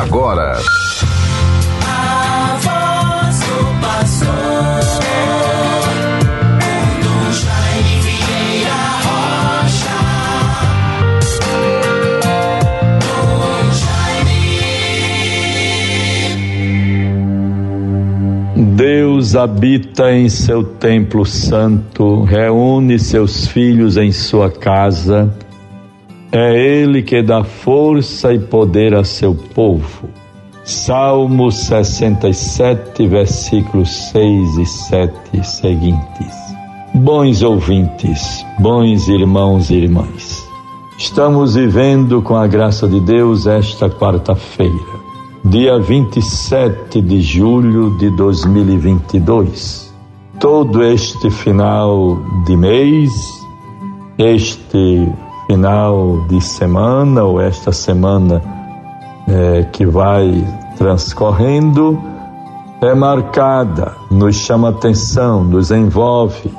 agora. Deus habita em seu templo santo, reúne seus filhos em sua casa. É Ele que dá força e poder a seu povo. Salmo 67, versículos 6 e 7 seguintes. Bons ouvintes, bons irmãos e irmãs, estamos vivendo com a graça de Deus esta quarta-feira dia 27 de julho de 2022. Todo este final de mês, este final de semana, ou esta semana é, que vai transcorrendo, é marcada, nos chama atenção, nos envolve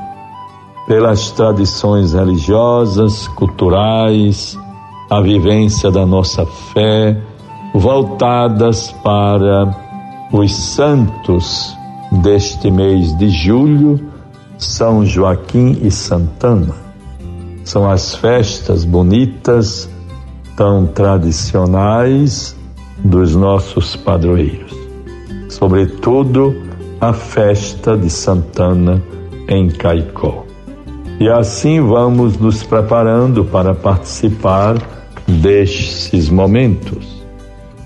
pelas tradições religiosas, culturais, a vivência da nossa fé voltadas para os santos deste mês de julho, São Joaquim e Santana. São as festas bonitas, tão tradicionais dos nossos padroeiros. Sobretudo a festa de Santana em Caicó. E assim vamos nos preparando para participar destes momentos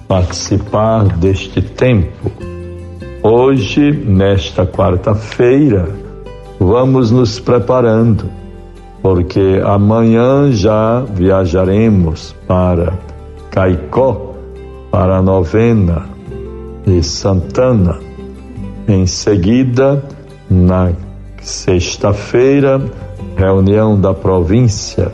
participar deste tempo. Hoje, nesta quarta-feira, vamos nos preparando, porque amanhã já viajaremos para Caicó, para novena de Santana. Em seguida, na sexta-feira, reunião da província,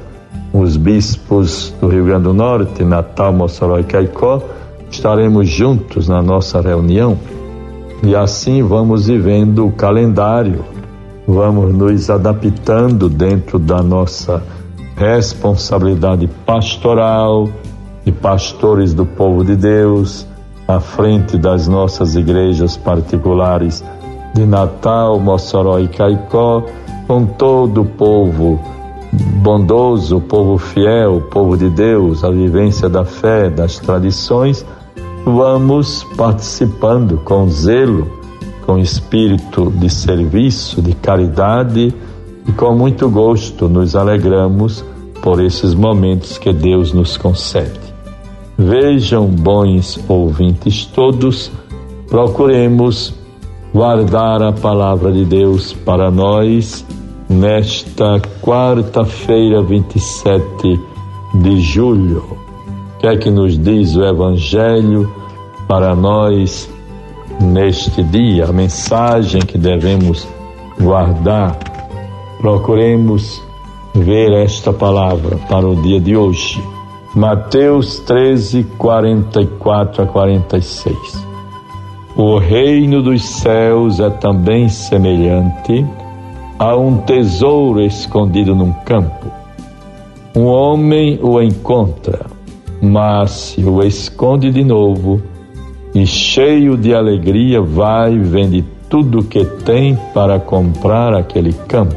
os bispos do Rio Grande do Norte, Natal, Mossoró e Caicó, estaremos juntos na nossa reunião. E assim vamos vivendo o calendário, vamos nos adaptando dentro da nossa responsabilidade pastoral, de pastores do povo de Deus, à frente das nossas igrejas particulares de Natal, Mossoró e Caicó, com todo o povo bondoso, o povo fiel, o povo de Deus, a vivência da fé, das tradições vamos participando com zelo, com espírito de serviço, de caridade e com muito gosto nos alegramos por esses momentos que Deus nos concede. Vejam, bons ouvintes todos, procuremos guardar a palavra de Deus para nós nesta quarta-feira, 27 de julho que é que nos diz o Evangelho para nós neste dia, a mensagem que devemos guardar. Procuremos ver esta palavra para o dia de hoje. Mateus 13, 44 a 46. O reino dos céus é também semelhante a um tesouro escondido num campo. Um homem o encontra mas se o esconde de novo e cheio de alegria vai e vende tudo que tem para comprar aquele campo.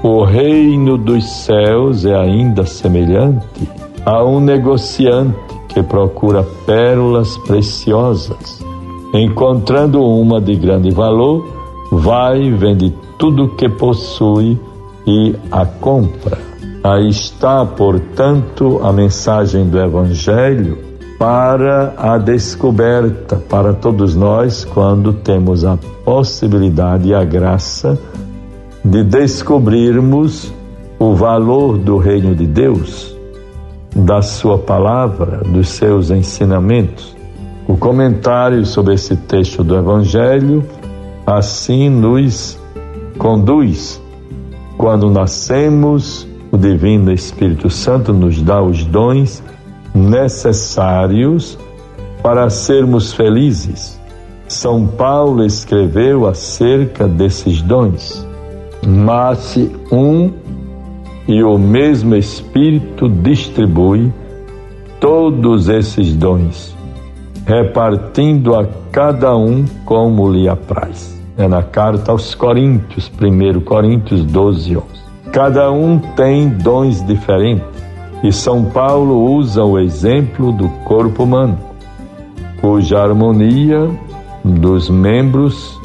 O reino dos céus é ainda semelhante a um negociante que procura pérolas preciosas. Encontrando uma de grande valor, vai e vende tudo que possui e a compra. Aí está, portanto, a mensagem do Evangelho para a descoberta para todos nós quando temos a possibilidade e a graça de descobrirmos o valor do reino de Deus, da sua palavra, dos seus ensinamentos. O comentário sobre esse texto do Evangelho assim nos conduz. Quando nascemos, o Divino Espírito Santo nos dá os dons necessários para sermos felizes. São Paulo escreveu acerca desses dons. Mas um e o mesmo Espírito distribui todos esses dons. repartindo a cada um como lhe apraz. É na carta aos Coríntios, 1 Coríntios 12, 11. Cada um tem dons diferentes e São Paulo usa o exemplo do corpo humano, cuja harmonia dos membros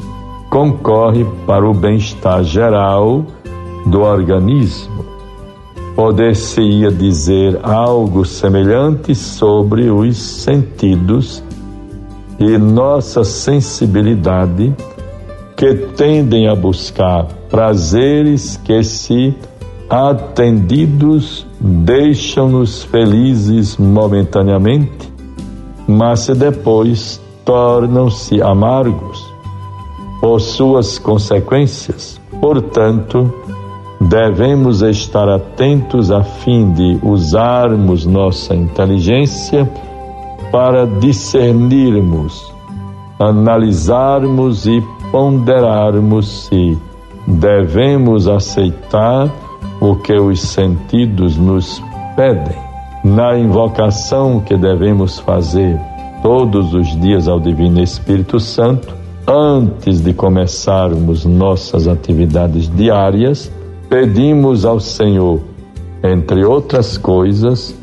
concorre para o bem-estar geral do organismo. Poder-se-ia dizer algo semelhante sobre os sentidos e nossa sensibilidade que tendem a buscar prazeres que, se atendidos, deixam-nos felizes momentaneamente, mas depois tornam-se amargos por suas consequências. Portanto, devemos estar atentos a fim de usarmos nossa inteligência para discernirmos, analisarmos e ponderarmos se devemos aceitar o que os sentidos nos pedem. Na invocação que devemos fazer todos os dias ao Divino Espírito Santo, antes de começarmos nossas atividades diárias, pedimos ao Senhor, entre outras coisas,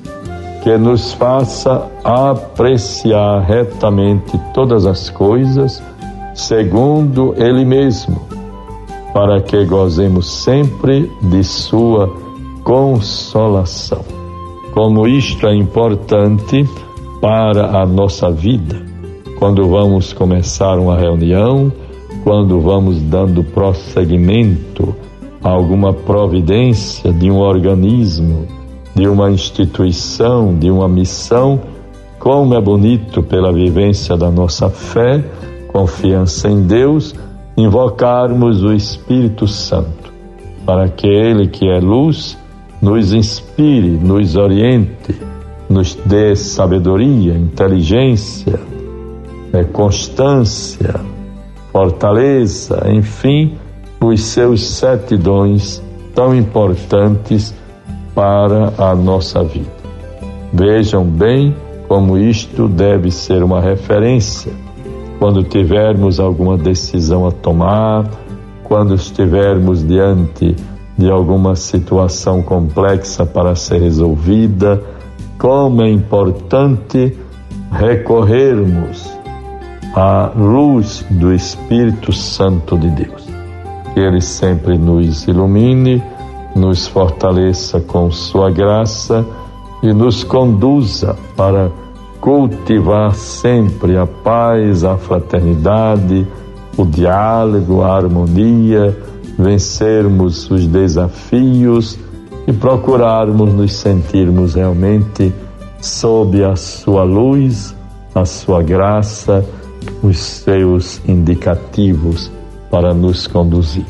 que nos faça apreciar retamente todas as coisas, segundo Ele mesmo, para que gozemos sempre de Sua consolação. Como isto é importante para a nossa vida, quando vamos começar uma reunião, quando vamos dando prosseguimento a alguma providência de um organismo, de uma instituição, de uma missão, como é bonito pela vivência da nossa fé, confiança em Deus, invocarmos o Espírito Santo, para que Ele, que é luz, nos inspire, nos oriente, nos dê sabedoria, inteligência, é, constância, fortaleza, enfim, os seus sete dons tão importantes para a nossa vida. Vejam bem como isto deve ser uma referência quando tivermos alguma decisão a tomar, quando estivermos diante de alguma situação complexa para ser resolvida, como é importante recorrermos à luz do Espírito Santo de Deus. Que Ele sempre nos ilumine nos fortaleça com Sua graça e nos conduza para cultivar sempre a paz, a fraternidade, o diálogo, a harmonia, vencermos os desafios e procurarmos nos sentirmos realmente sob a Sua luz, a Sua graça, os seus indicativos para nos conduzir.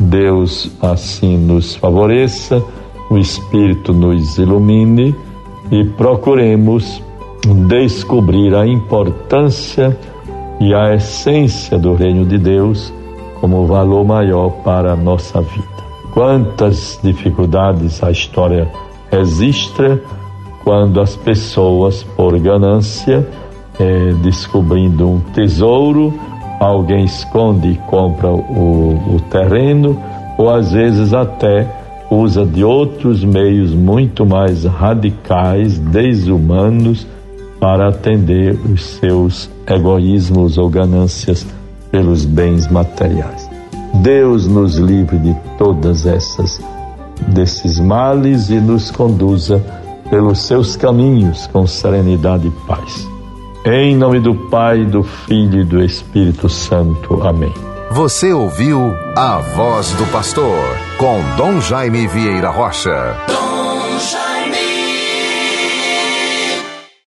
Deus assim nos favoreça, o Espírito nos ilumine e procuremos descobrir a importância e a essência do reino de Deus como valor maior para a nossa vida. Quantas dificuldades a história registra quando as pessoas, por ganância, é, descobrindo um tesouro, alguém esconde e compra o, o terreno, ou às vezes até usa de outros meios muito mais radicais, desumanos, para atender os seus egoísmos ou ganâncias pelos bens materiais. Deus nos livre de todas essas desses males e nos conduza pelos seus caminhos com serenidade e paz. Em nome do Pai, do Filho e do Espírito Santo. Amém. Você ouviu A Voz do Pastor com Dom Jaime Vieira Rocha.